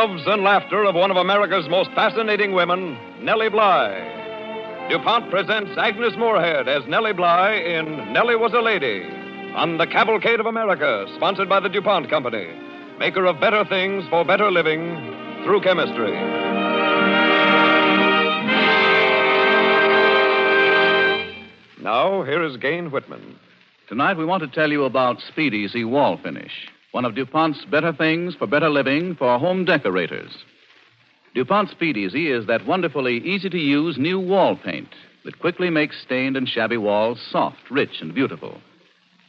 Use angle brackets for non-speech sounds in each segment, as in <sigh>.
loves and laughter of one of America's most fascinating women, Nellie Bly. DuPont presents Agnes Moorehead as Nellie Bly in Nellie Was a Lady on the Cavalcade of America, sponsored by the DuPont Company, maker of better things for better living through chemistry. Now, here is Gayne Whitman. Tonight, we want to tell you about Speed Easy Wall Finish, one of DuPont's better things for better living for home decorators. DuPont Speed Easy is that wonderfully easy to use new wall paint that quickly makes stained and shabby walls soft, rich, and beautiful.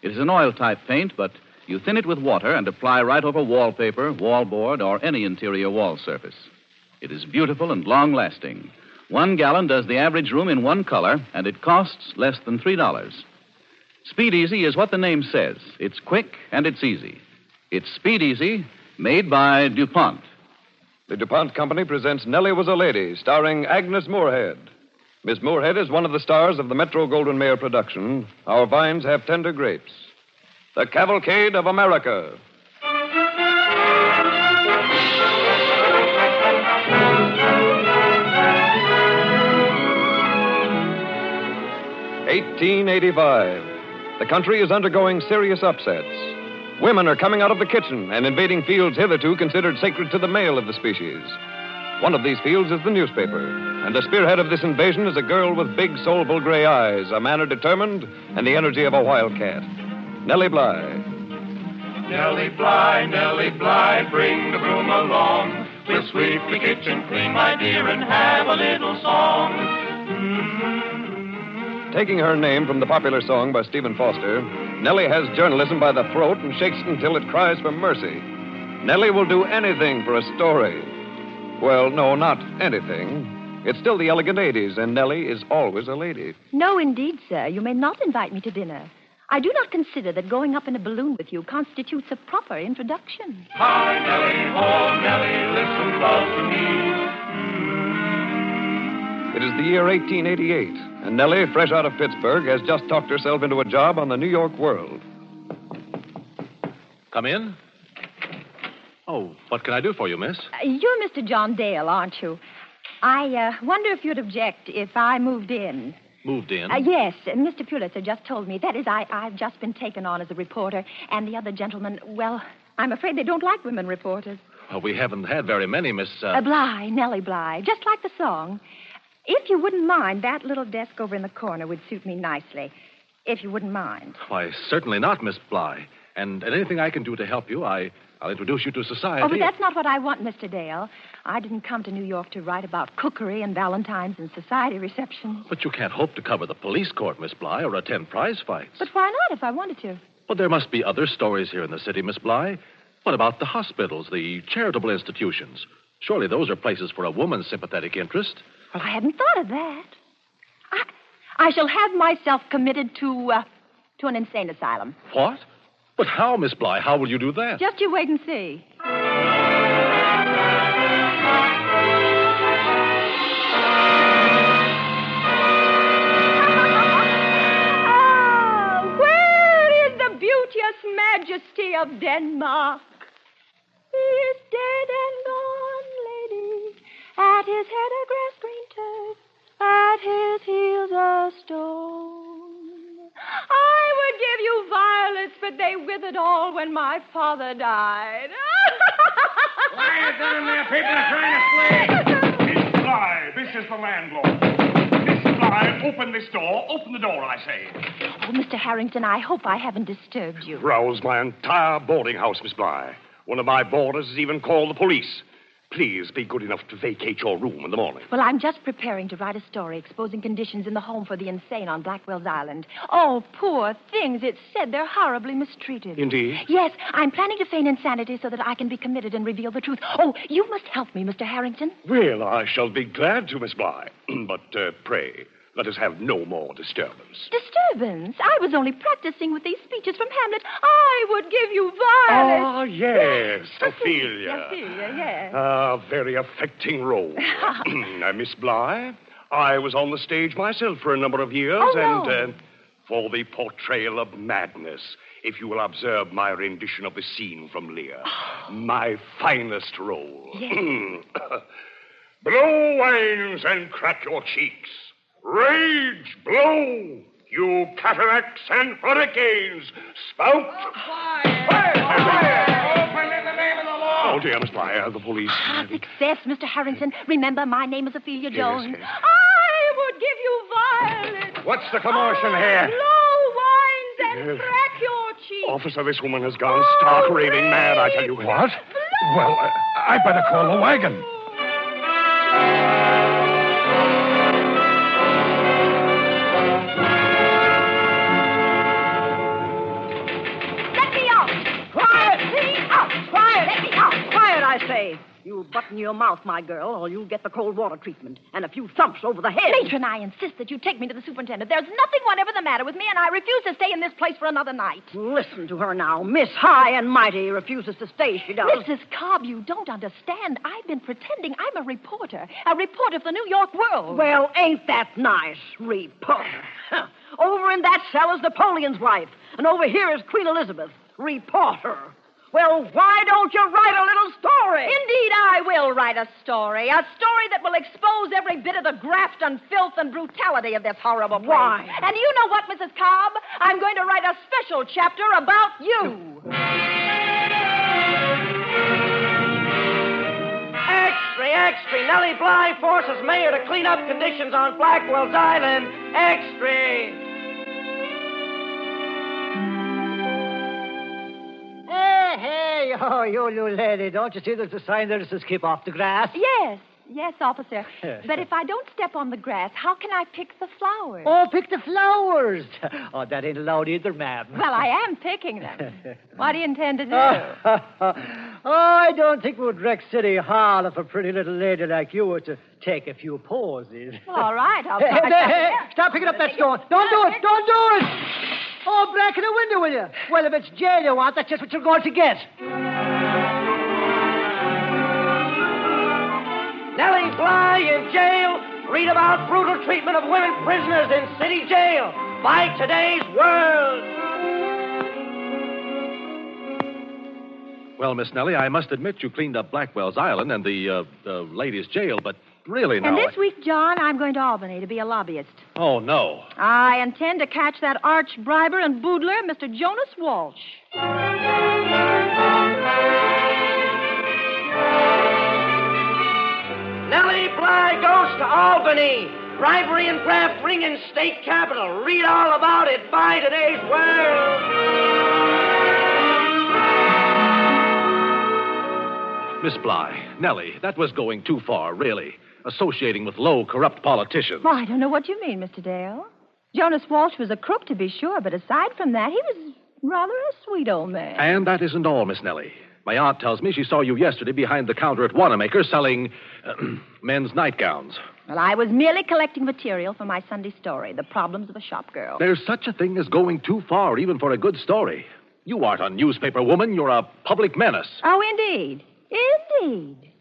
It is an oil type paint, but you thin it with water and apply right over wallpaper, wallboard, or any interior wall surface. It is beautiful and long lasting. One gallon does the average room in one color, and it costs less than $3. Speed Easy is what the name says it's quick and it's easy. It's Speed Easy, made by DuPont. The DuPont Company presents Nellie Was a Lady, starring Agnes Moorehead. Miss Moorehead is one of the stars of the Metro Goldwyn Mayer production, Our Vines Have Tender Grapes. The Cavalcade of America. Eighteen eighty-five. The country is undergoing serious upsets. Women are coming out of the kitchen and invading fields hitherto considered sacred to the male of the species. One of these fields is the newspaper, and the spearhead of this invasion is a girl with big, soulful gray eyes, a manner determined, and the energy of a wildcat. Nellie Bly. Nellie Bly, Nellie Bly, bring the broom along. We'll sweep the kitchen clean, my dear, and have a little song. Taking her name from the popular song by Stephen Foster, Nellie has journalism by the throat and shakes it until it cries for mercy. Nellie will do anything for a story. Well, no, not anything. It's still the elegant 80s, and Nellie is always a lady. No, indeed, sir. You may not invite me to dinner. I do not consider that going up in a balloon with you constitutes a proper introduction. Hi, Nellie, oh, Nellie, listen, love to me. It is the year 1888, and Nellie, fresh out of Pittsburgh, has just talked herself into a job on the New York World. Come in. Oh, what can I do for you, miss? Uh, you're Mr. John Dale, aren't you? I uh, wonder if you'd object if I moved in. Moved in? Uh, yes, uh, Mr. Pulitzer just told me. That is, I, I've just been taken on as a reporter, and the other gentlemen, well, I'm afraid they don't like women reporters. Well, we haven't had very many, Miss. Uh... Uh, Bly, Nellie Bly, just like the song. If you wouldn't mind, that little desk over in the corner would suit me nicely. If you wouldn't mind. Why, certainly not, Miss Bly. And, and anything I can do to help you, I, I'll introduce you to society. Oh, but that's not what I want, Mr. Dale. I didn't come to New York to write about cookery and Valentines and society receptions. But you can't hope to cover the police court, Miss Bly, or attend prize fights. But why not if I wanted to? Well, there must be other stories here in the city, Miss Bly. What about the hospitals, the charitable institutions? Surely those are places for a woman's sympathetic interest. Well, I hadn't thought of that. I, I shall have myself committed to, uh, to an insane asylum. What? But how, Miss Bly? How will you do that? Just you wait and see. <laughs> Ah, where is the beauteous majesty of Denmark? He is dead and gone, lady. At his head a turf, at his heels a stone. I would give you violets, but they withered all when my father died. <laughs> Quiet down there, people are trying to sleep. Miss Bly, this is the landlord. Miss Bly, open this door. Open the door, I say. Oh, Mr. Harrington, I hope I haven't disturbed you. Roused my entire boarding house, Miss Bly. One of my boarders has even called the police. Please be good enough to vacate your room in the morning. Well, I'm just preparing to write a story exposing conditions in the home for the insane on Blackwell's Island. Oh, poor things. It's said they're horribly mistreated. Indeed? Yes, I'm planning to feign insanity so that I can be committed and reveal the truth. Oh, you must help me, Mr. Harrington. Well, I shall be glad to, Miss Bly. <clears throat> but uh, pray, let us have no more disturbance. Disturbance? I was only practicing with these speeches from Hamlet. I would give you violets. Ah, yes, <laughs> Ophelia. Ophelia, yes. A very affecting role. <laughs> <clears throat> now, Miss Bly, I was on the stage myself for a number of years, Oh, and no. uh, for the portrayal of madness if you will observe my rendition of the scene from Lear. <gasps> my finest role. Yes. <clears throat> blow wines and crack your cheeks. Rage, blow, you cataracts and hurricanes. Spout. Fire! Open in the name of the law. Oh, dear, Miss Bly, the police. Ah, success, Mr. Harrington. Remember, my name is Ophelia Jones. yes. I would give you violets. What's the commotion here? Blow wines and Yes. crack your cheeks. Officer, this woman has gone stark raving mad, I tell you. What? Well, I, I'd better call the wagon. You button your mouth, my girl, or you'll get the cold water treatment and a few thumps over the head. Matron, I insist that you take me to the superintendent. There's nothing whatever the matter with me, and I refuse to stay in this place for another night. Listen to her now. Miss High and Mighty refuses to stay, she does. Mrs. Cobb, you don't understand. I've been pretending I'm a reporter, a reporter for the New York World. Well, ain't that nice, reporter? <laughs> Over in that cell is Napoleon's wife, and over here is Queen Elizabeth, reporter. Well, why don't you write a little story? Indeed, I will write a story. A story that will expose every bit of the graft and filth and brutality of this horrible place. Why? And you know what, Mrs. Cobb? I'm going to write a special chapter about you. Extra, extra. Nellie Bly forces mayor to clean up conditions on Blackwell's Island. Extra. Oh, you little lady, don't you see there's a sign there that says keep off the grass? Yes, yes, officer. <laughs> But if I don't step on the grass, how can I pick the flowers? Oh, pick the flowers. <laughs> Oh, that ain't allowed either, ma'am. Well, I <laughs> am picking them. What do you intend to do? oh, I don't think we'd wreck City Hall if a pretty little lady like you were to take a few poses. Well, all right, I'll Hey, hey, hey, hey, stop picking up that stone. Don't do it. Don't do it. Oh, break in the window, will you? Well, if it's jail you want, that's just what you're going to get. Nellie Bly in jail. Read about brutal treatment of women prisoners in city jail by today's world. Well, Miss Nellie, I must admit you cleaned up Blackwell's Island and the uh, uh, ladies' jail, but really now. And I- this week, John, I'm going to Albany to be a lobbyist. Oh, no. I intend to catch that arch briber and boodler, Mr. Jonas Walsh. Albany. Bribery and graft ring in state capital. Read all about it by today's world. Miss Bly, Nellie, that was going too far, really. Associating with low, corrupt politicians. Well, I don't know what you mean, Mr. Dale. Jonas Walsh was a crook, to be sure, but aside from that, he was rather a sweet old man. And that isn't all, Miss Nellie. My aunt tells me she saw you yesterday behind the counter at Wanamaker selling uh, <clears throat> men's nightgowns. Well, I was merely collecting material for my Sunday story, The Problems of a Shop Girl. There's such a thing as going too far, even for a good story. You aren't a newspaper woman, you're a public menace. Oh, indeed. Indeed.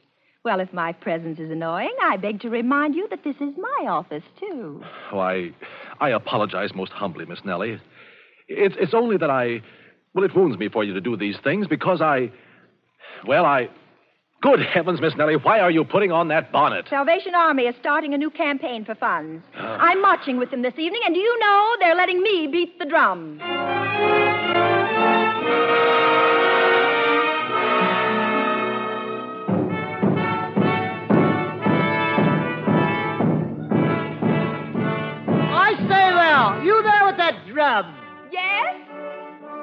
Well, if my presence is annoying, I beg to remind you that this is my office, too. Oh, I, I apologize most humbly, Miss Nellie. It's, it's only that I, well, it wounds me for you to do these things because I, well, I, good heavens, Miss Nellie, why are you putting on that bonnet? Salvation Army is starting a new campaign for funds. I'm marching with them this evening, and do you know they're letting me beat the drum? I say there, you there with that drum. Yes?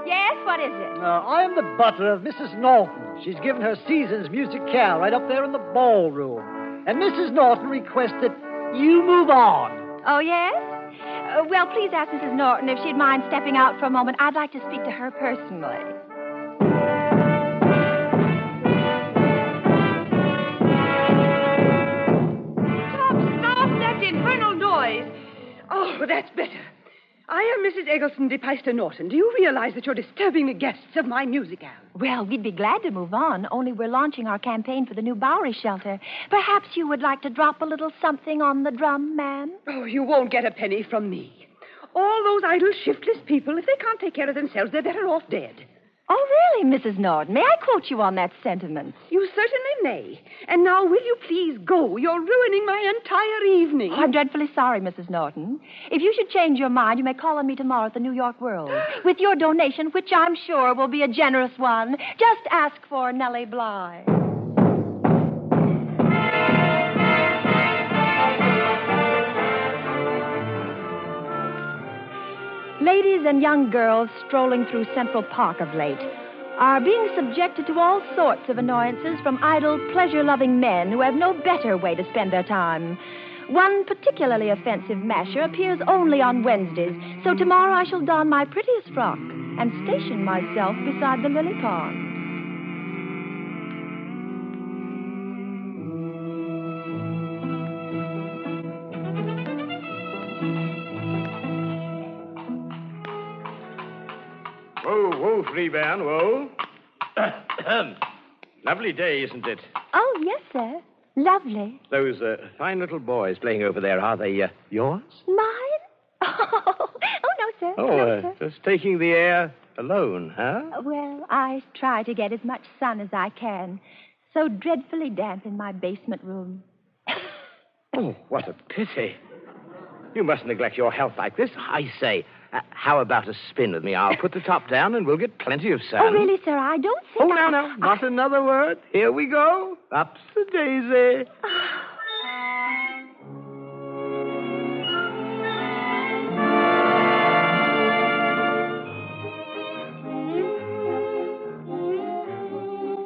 Yes, what is it? Uh, I am the butler of Mrs. Norton. She's given her season's musicale right up there in the ballroom. And Mrs. Norton requests that you move on. Oh, yes? Uh, well, please ask Mrs. Norton if she'd mind stepping out for a moment. I'd like to speak to her personally. Stop, stop that infernal noise. Oh, that's better. I am Mrs. Eggleston de Peyster Norton. Do you realize that you're disturbing the guests of my musicale? Well, we'd be glad to move on, only we're launching our campaign for the new Bowery shelter. Perhaps you would like to drop a little something on the drum, ma'am? Oh, you won't get a penny from me. All those idle, shiftless people, if they can't take care of themselves, they're better off dead. Oh, really, Mrs. Norton? May I quote you on that sentiment? You certainly may. And now, will you please go? You're ruining my entire evening. Oh, I'm dreadfully sorry, Mrs. Norton. If you should change your mind, you may call on me tomorrow at the New York World. <gasps> With your donation, which I'm sure will be a generous one, just ask for Nellie Bly. Ladies and young girls strolling through Central Park of late are being subjected to all sorts of annoyances from idle, pleasure loving men who have no better way to spend their time. One particularly offensive masher appears only on Wednesdays, so tomorrow I shall don my prettiest frock and station myself beside the lily pond. Whoa, Freeban, <coughs> whoa. Lovely day, isn't it? Oh, yes, sir. Lovely. Those uh, fine little boys playing over there, are they uh, yours? Mine? <laughs> Oh, no, sir. Oh, no, uh, sir. just taking the air alone, huh? Well, I try to get as much sun as I can. So dreadfully damp in my basement room. <laughs> Oh, what a pity. You mustn't neglect your health like this. I say, uh, how about a spin with me? I'll put the top down and we'll get plenty of sun. Oh, really, sir? I don't Oh, think. no, I- no. Not another word. Here we go. Up's the daisy.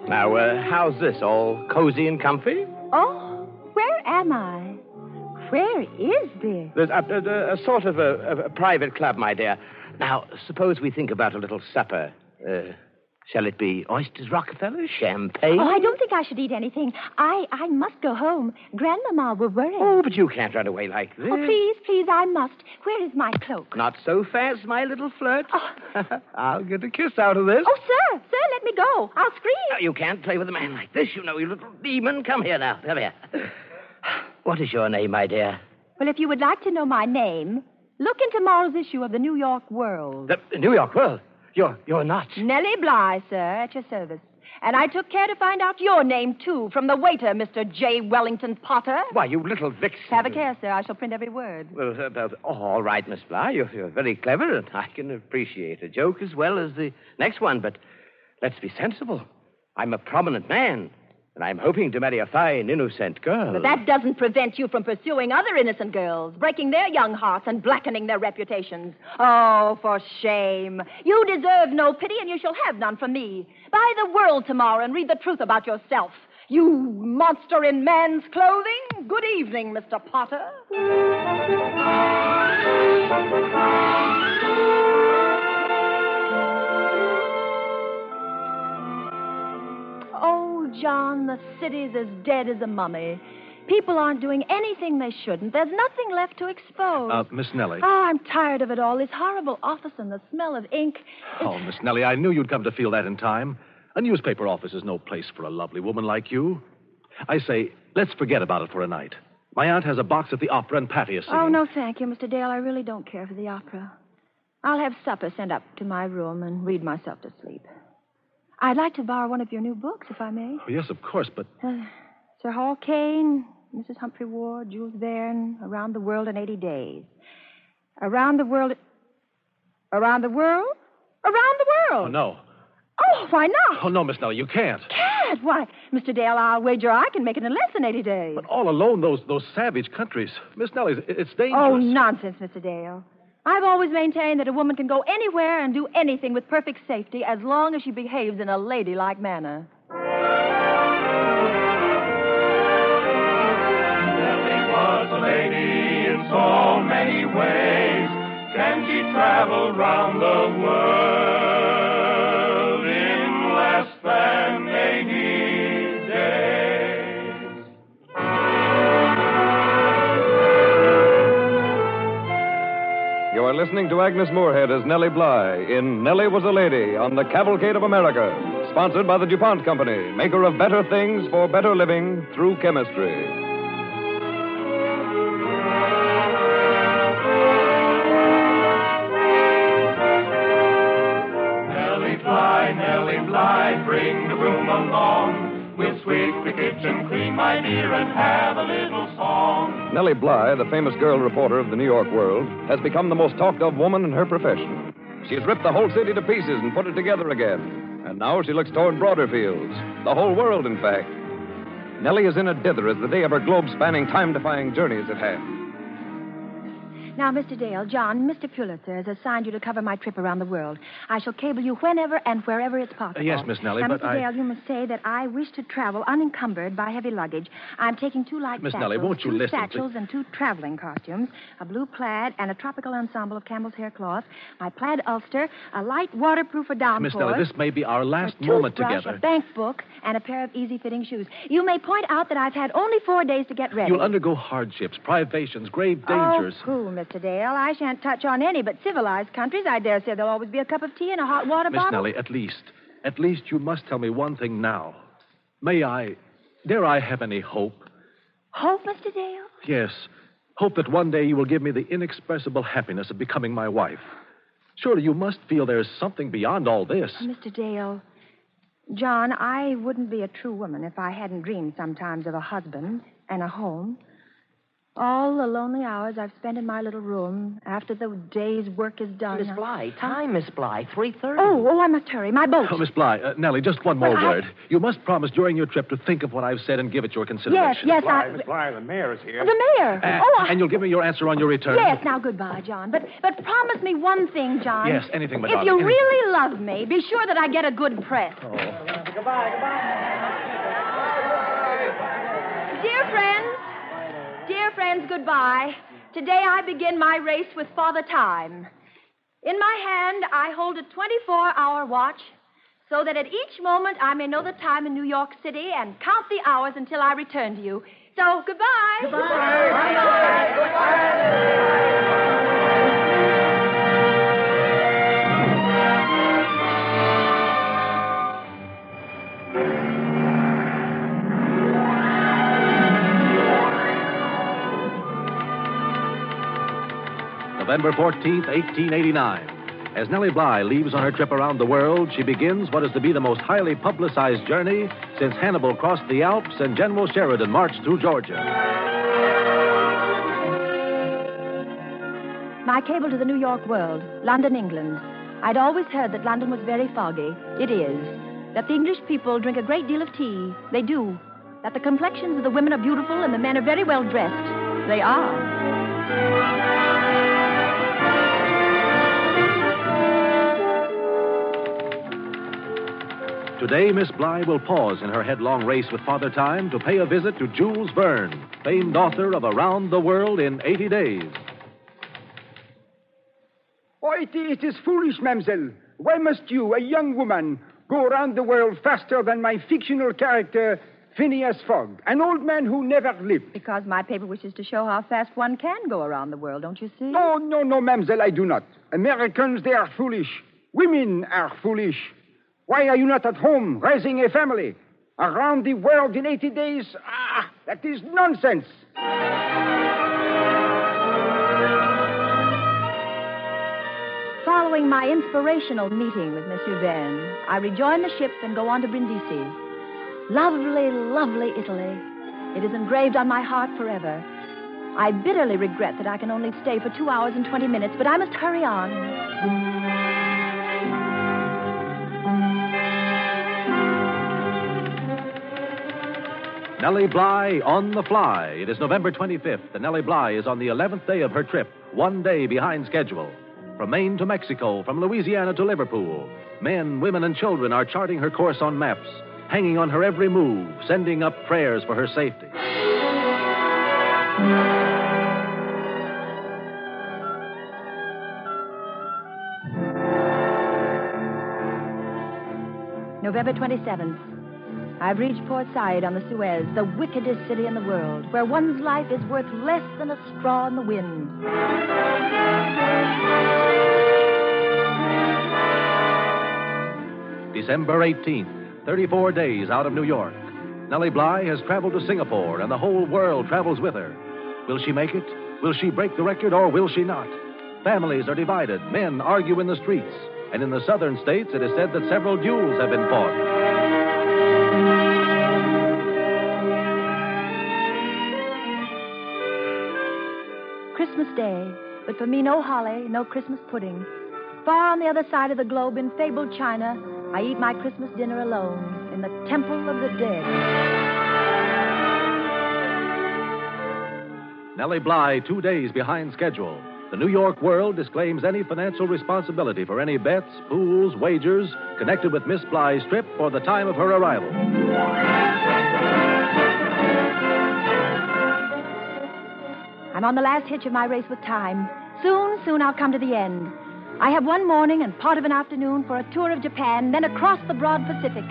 Now, uh, how's this? All cozy and comfy? Oh, where am I? Where is this? There's a, a, a sort of a, a, private club, my dear. Now, suppose we think about a little supper. Uh, shall it be oysters, Rockefeller, champagne? Oh, I don't think I should eat anything. I I must go home. Grandmama will worry. Oh, but you can't run away like this. Oh, please, please, I must. Where is my cloak? Not so fast, my little flirt. Oh. <laughs> I'll get a kiss out of this. Oh, sir, sir, let me go. I'll scream. Now, you can't play with a man like this, you know, you little demon. Come here now. Come here. What is your name, my dear? Well, if you would like to know my name, look in tomorrow's issue of the New York World. The, the New York World. You're you're not. Nellie Bly, sir, at your service. And I took care to find out your name, too, from the waiter, Mr. J. Wellington Potter. Why, you little vixen. Have a care, sir. I shall print every word. Well, uh, all right, Miss Bly. You're, you're very clever, and I can appreciate a joke as well as the next one. But let's be sensible. I'm a prominent man, and I'm hoping to marry a fine, innocent girl. But that doesn't prevent you from pursuing other innocent girls, breaking their young hearts and blackening their reputations. Oh, for shame. You deserve no pity, and you shall have none from me. Buy the world tomorrow and read the truth about yourself. You monster in man's clothing. Good evening, Mr. Potter. John, the city's as dead as a mummy. People aren't doing anything they shouldn't. There's nothing left to expose. Uh, Miss Nellie. Oh, I'm tired of it all. This horrible office and the smell of ink. Oh, Miss Nellie, I knew you'd come to feel that in time. A newspaper office is no place for a lovely woman like you. I say, let's forget about it for a night. My aunt has a box at the opera and Patti is singing. Oh, no, thank you, Mr. Dale. I really don't care for the opera. I'll have supper sent up to my room and read myself to sleep. I'd like to borrow one of your new books, if I may. Oh, yes, of course, but Uh, Sir Hall Caine, Mrs. Humphrey Ward, Jules Verne, Around the World in 80 Days. Around the World. Around the World? Around the World! oh, no. Oh, why not? Oh, no, Miss Nellie, you can't. Can't. Why, Mr. Dale, I'll wager I can make it in less than 80 days. But all alone, those those savage countries. Miss Nellie, it's dangerous. Oh, nonsense, Mr. Dale. I've always maintained that a woman can go anywhere and do anything with perfect safety as long as she behaves in a ladylike manner. Nellie was a lady in so many ways. Can she travel round the world are listening to Agnes Moorehead as Nellie Bly in Nellie Was a Lady on the Cavalcade of America, sponsored by the DuPont Company, maker of better things for better living through chemistry. Nellie Bly, Nellie Bly, bring the broom along. We'll sweep the kitchen clean, my dear, and have a little Nellie Bly, the famous girl reporter of the New York World, has become the most talked of woman in her profession. She's ripped the whole city to pieces and put it together again. And now she looks toward broader fields. The whole world, in fact. Nellie is in a dither as the day of her globe spanning, time defying journey is at hand. Now, Mr. Dale, John, Mr. Pulitzer has assigned you to cover my trip around the world. I shall cable you whenever and wherever it's possible. Uh, yes, Miss Nellie, now, but Mr. I- Dale, you must say that I wish to travel unencumbered by heavy luggage. I'm taking two light Miss satchels, Nellie, won't you two listen, satchels and two traveling costumes, a blue plaid and a tropical ensemble of camel's hair cloth, my plaid ulster, a light waterproof for downpours. Miss Nellie, this may be our last a moment together. A bank book, and a pair of easy-fitting shoes. You may point out that I've had only four days to get ready. You'll undergo hardships, privations, grave dangers. Oh, cool, Mr. Dale. I shan't touch on any but civilized countries. I dare say there'll always be a cup of tea and a hot water Miss bottle. Nellie, at least, at least you must tell me one thing now. May I, dare I have any hope? Hope, Mr. Dale? Yes, hope that one day you will give me the inexpressible happiness of becoming my wife. Surely you must feel there's something beyond all this. Uh, Mr. Dale, John, I wouldn't be a true woman if I hadn't dreamed sometimes of a husband and a home. All the lonely hours I've spent in my little room after the day's work is done. Miss Bly, time, Miss Bly, 3.30. Oh, oh, I must hurry. My boat. Oh, Miss Bly, uh, Nellie, just one more Well, I- word. You must promise during your trip to think of what I've said and give it your consideration. yes, Bly, I. Miss Bly, the mayor is here. The mayor. Uh, oh, I... And you'll give me your answer on your return. Yes, now goodbye, John. But but promise me one thing, John. Yes, anything, my If darling, you anything. really love me, be sure that I get a good press. Oh. Goodbye. Goodbye. Dear friends, dear friends, goodbye. Today I begin my race with Father Time. In my hand, I hold a 24 hour watch so that at each moment I may know the time in New York City and count the hours until I return to you. So, goodbye. Goodbye. November 14th, 1889. As Nellie Bly leaves on her trip around the world, she begins what is to be the most highly publicized journey since Hannibal crossed the Alps and General Sheridan marched through Georgia. My cable to the New York World, London, England. I'd always heard that London was very foggy. It is. That the English people drink a great deal of tea. They do. That the complexions of the women are beautiful and the men are very well dressed. They are. Today, Miss Bly will pause in her headlong race with Father Time to pay a visit to Jules Verne, famed author of Around the World in 80 Days. Oh, it, it is foolish, mademoiselle. Why must you, a young woman, go around the world faster than my fictional character, Phineas Fogg, an old man who never lived? Because my paper wishes to show how fast one can go around the world, don't you see? No, no, no, mademoiselle, I do not. Americans, they are foolish. Women are foolish. Why are you not at home raising a family? Around the world in 80 days? Ah, that is nonsense. Following my inspirational meeting with Monsieur Verne, I rejoin the ship and go on to Brindisi. Lovely, lovely Italy. It is engraved on my heart forever. I bitterly regret that I can only stay for two hours and 20 minutes, but I must hurry on. Nellie Bly on the fly. It is November 25th, and Nellie Bly is on the 11th day of her trip, one day behind schedule. From Maine to Mexico, from Louisiana to Liverpool, men, women, and children are charting her course on maps, hanging on her every move, sending up prayers for her safety. November 27th. I've reached Port Said on the Suez, the wickedest city in the world, where one's life is worth less than a straw in the wind. December 18th, 34 days out of New York. Nellie Bly has traveled to Singapore, and the whole world travels with her. Will she make it? Will she break the record, or will she not? Families are divided. Men argue in the streets. And in the southern states, it is said that several duels have been fought. Christmas Day, but for me, no holly, no Christmas pudding. Far on the other side of the globe in fabled China, I eat my Christmas dinner alone in the Temple of the Dead. Nellie Bly, two days behind schedule. The New York World disclaims any financial responsibility for any bets, pools, wagers connected with Miss Bly's trip or the time of her arrival. I'm on the last hitch of my race with time. Soon, soon I'll come to the end. I have one morning and part of an afternoon for a tour of Japan, then across the broad Pacific.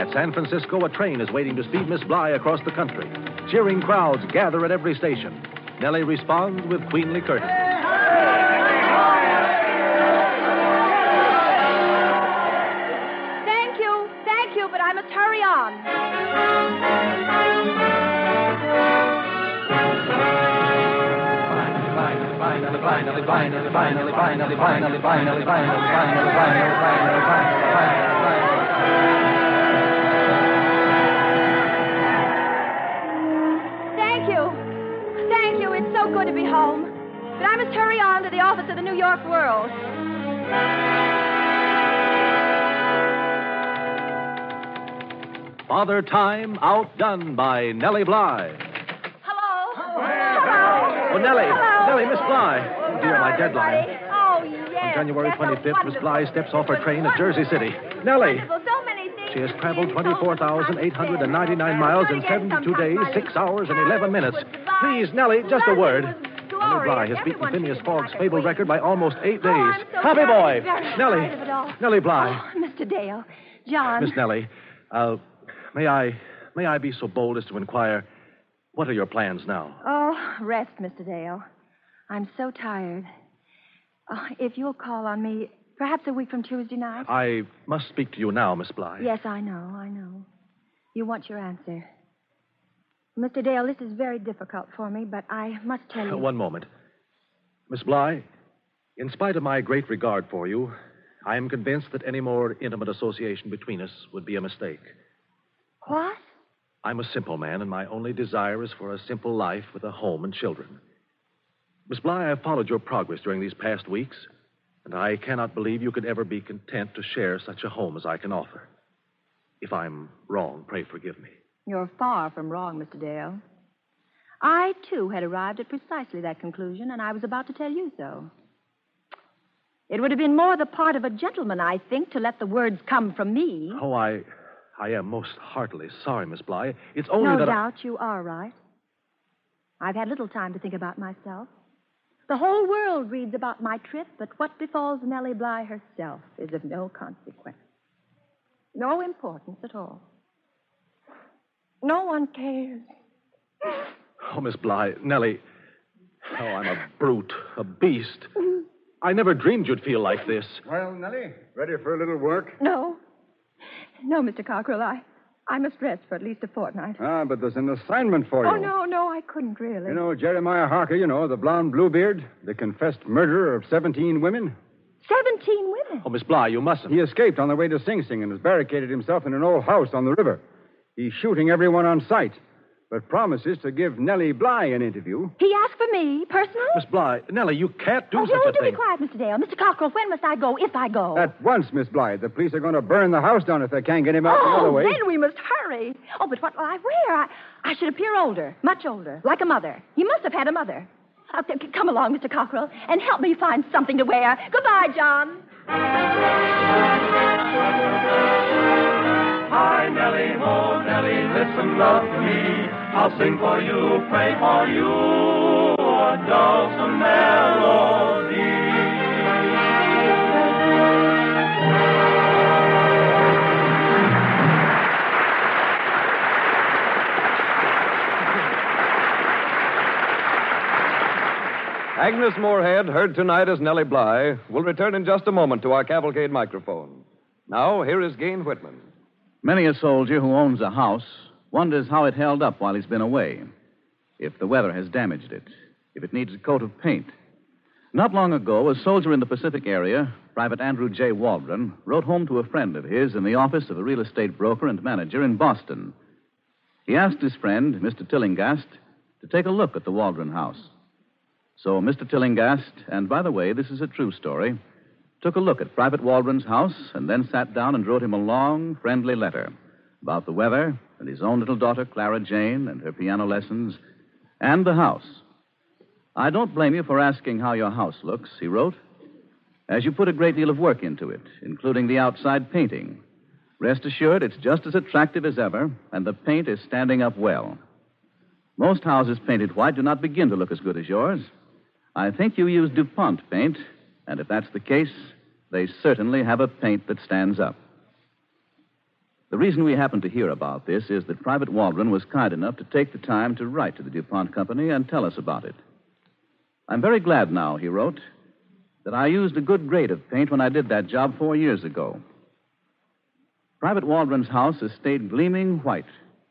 At San Francisco, a train is waiting to speed Miss Bly across the country. Cheering crowds gather at every station. Nellie responds with queenly courtesy. On. Thank you. Thank you. It's so good to be home. But I must hurry on to the office of the New York World. Father Time outdone by Nellie Bly. Hello. Oh, Nellie. Hello. Nellie, Miss Bly. Oh, dear, my deadline. Oh, yes. On January that's 25th, Miss Bly steps off her train at Jersey City. Nellie. So many things. She has traveled 24,899 miles in 72 days, 6 hours, and 11 minutes. Please, Nellie, just a word. Nellie Bly has beaten Phineas Fogg's fabled record by almost eight days. Oh, so Happy very, boy. very Nellie. tired it all. Nellie Bly. Oh, Mr. Dale. John. Miss Nellie, uh, may I may I be so bold as to inquire what are your plans now? Oh, rest, Mr. Dale. I'm so tired. Oh, if you'll call on me, perhaps a week from Tuesday night. I must speak to you now, Miss Bly. Yes, I know, I know. You want your answer. Mr. Dale, this is very difficult for me, but I must tell you. <laughs> One moment. Miss Bly, in spite of my great regard for you, I am convinced that any more intimate association between us would be a mistake. What? I'm a simple man, and my only desire is for a simple life with a home and children. Miss Bly, I've followed your progress during these past weeks, and I cannot believe you could ever be content to share such a home as I can offer. If I'm wrong, pray forgive me. You're far from wrong, Mr. Dale. I, too, had arrived at precisely that conclusion, and I was about to tell you so. It would have been more the part of a gentleman, I think, to let the words come from me. Oh, I, I am most heartily sorry, Miss Bly. It's only no that I- doubt you are right. I've had little time to think about myself. The whole world reads about my trip, but what befalls Nellie Bly herself is of no consequence. No importance at all. No one cares. Oh, Miss Bly, Nellie. Oh, I'm a brute, a beast. I never dreamed you'd feel like this. Well, Nellie, ready for a little work? No. No, Mr. Cockrell, I, I must rest for at least a fortnight. Ah, but there's an assignment for you. Oh, no, no, I couldn't really. You know Jeremiah Harker, you know, the blonde Bluebeard, the confessed murderer of 17 women? Seventeen women. Oh, Miss Bly, you mustn't. He escaped on the way to Sing Sing and has barricaded himself in an old house on the river. He's shooting everyone on sight, but promises to give Nellie Bly an interview. He asked for me, personally? Miss Bly, Nellie, you can't do oh, such no, a do thing. be quiet, Mr. Dale. Mr. Cockrell, when must I go, if I go? At once, Miss Bly. The police are going to burn the house down if they can't get him out the oh, other way. then we must hurry. Oh, but what will I wear? I, I should appear older, much older, like a mother. He must have had a mother. Uh, c- c- come along, Mr. Cockrell, and help me find something to wear. Goodbye, John. Hi, Nellie, ho, Nellie, listen, love to me. I'll sing for you, pray for you, a dulcet melody. Agnes Moorehead, heard tonight as Nellie Bly, will return in just a moment to our cavalcade microphone. Now, here is Gayne Whitman. Many a soldier who owns a house wonders how it held up while he's been away, if the weather has damaged it, if it needs a coat of paint. Not long ago, a soldier in the Pacific area, Private Andrew J. Waldron, wrote home to a friend of his in the office of a real estate broker and manager in Boston. He asked his friend, Mr. Tillinghast, to take a look at the Waldron house. So Mr. Tillinghast, and by the way, this is a true story, took a look at Private Waldron's house and then sat down and wrote him a long, friendly letter about the weather and his own little daughter, Clara Jane, and her piano lessons, and the house. I don't blame you for asking how your house looks, he wrote, as you put a great deal of work into it, including the outside painting. Rest assured, it's just as attractive as ever, and the paint is standing up well. Most houses painted white do not begin to look as good as yours. I think you use DuPont paint, and if that's the case, they certainly have a paint that stands up. The reason we happen to hear about this is that Private Waldron was kind enough to take the time to write to the DuPont Company and tell us about it. I'm very glad now, he wrote, that I used a good grade of paint when I did that job four years ago. Private Waldron's house has stayed gleaming white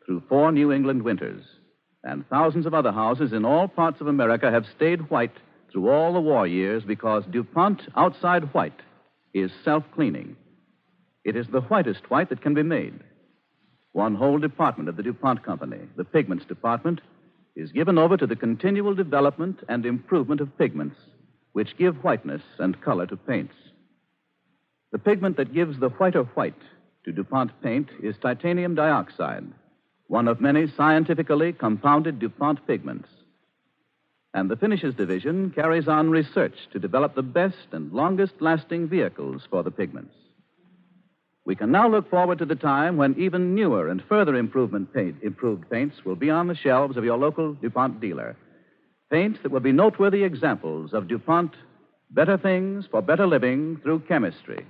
through four New England winters, and thousands of other houses in all parts of America have stayed white through all the war years because DuPont outside white is self cleaning. It is the whitest white that can be made. One whole department of the DuPont Company, the Pigments Department, is given over to the continual development and improvement of pigments, which give whiteness and color to paints. The pigment that gives the whiter white to DuPont paint is titanium dioxide, one of many scientifically compounded DuPont pigments. And the Finishes Division carries on research to develop the best and longest lasting vehicles for the pigments. We can now look forward to the time when even newer and further improvement paint, improved paints will be on the shelves of your local DuPont dealer. Paints that will be noteworthy examples of DuPont better things for better living through chemistry.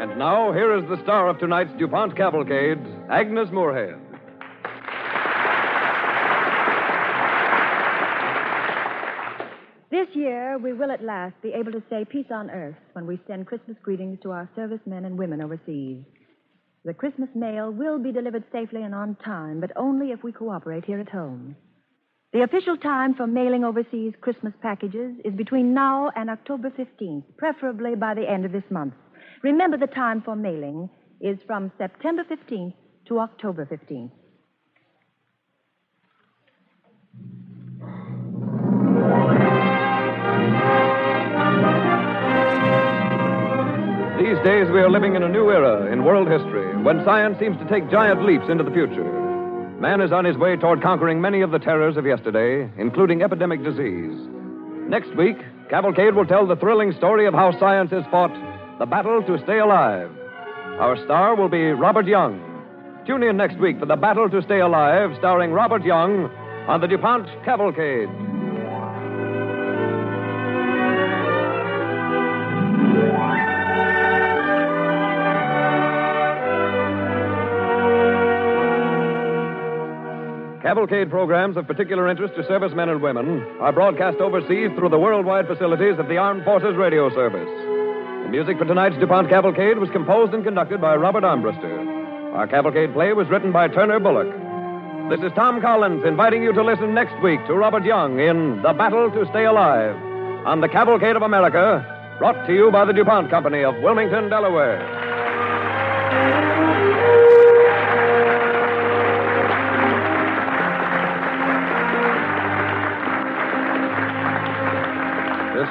And now, here is the star of tonight's DuPont Cavalcade, Agnes Moorehead. This year, we will at last be able to say peace on earth when we send Christmas greetings to our servicemen and women overseas. The Christmas mail will be delivered safely and on time, but only if we cooperate here at home. The official time for mailing overseas Christmas packages is between now and October 15th, preferably by the end of this month. Remember, the time for mailing is from September 15th to October 15th. These days, we are living in a new era in world history when science seems to take giant leaps into the future. Man is on his way toward conquering many of the terrors of yesterday, including epidemic disease. Next week, Cavalcade will tell the thrilling story of how science has fought the battle to stay alive. Our star will be Robert Young. Tune in next week for The Battle to Stay Alive, starring Robert Young on the DuPont Cavalcade. Cavalcade programs of particular interest to servicemen and women are broadcast overseas through the worldwide facilities of the Armed Forces Radio Service. The music for tonight's DuPont Cavalcade was composed and conducted by Robert Armbruster. Our cavalcade play was written by Turner Bullock. This is Tom Collins inviting you to listen next week to Robert Young in The Battle to Stay Alive on the Cavalcade of America, brought to you by the DuPont Company of Wilmington, Delaware.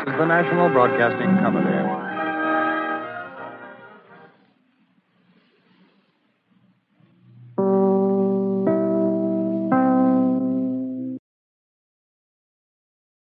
Is the National Broadcasting Company.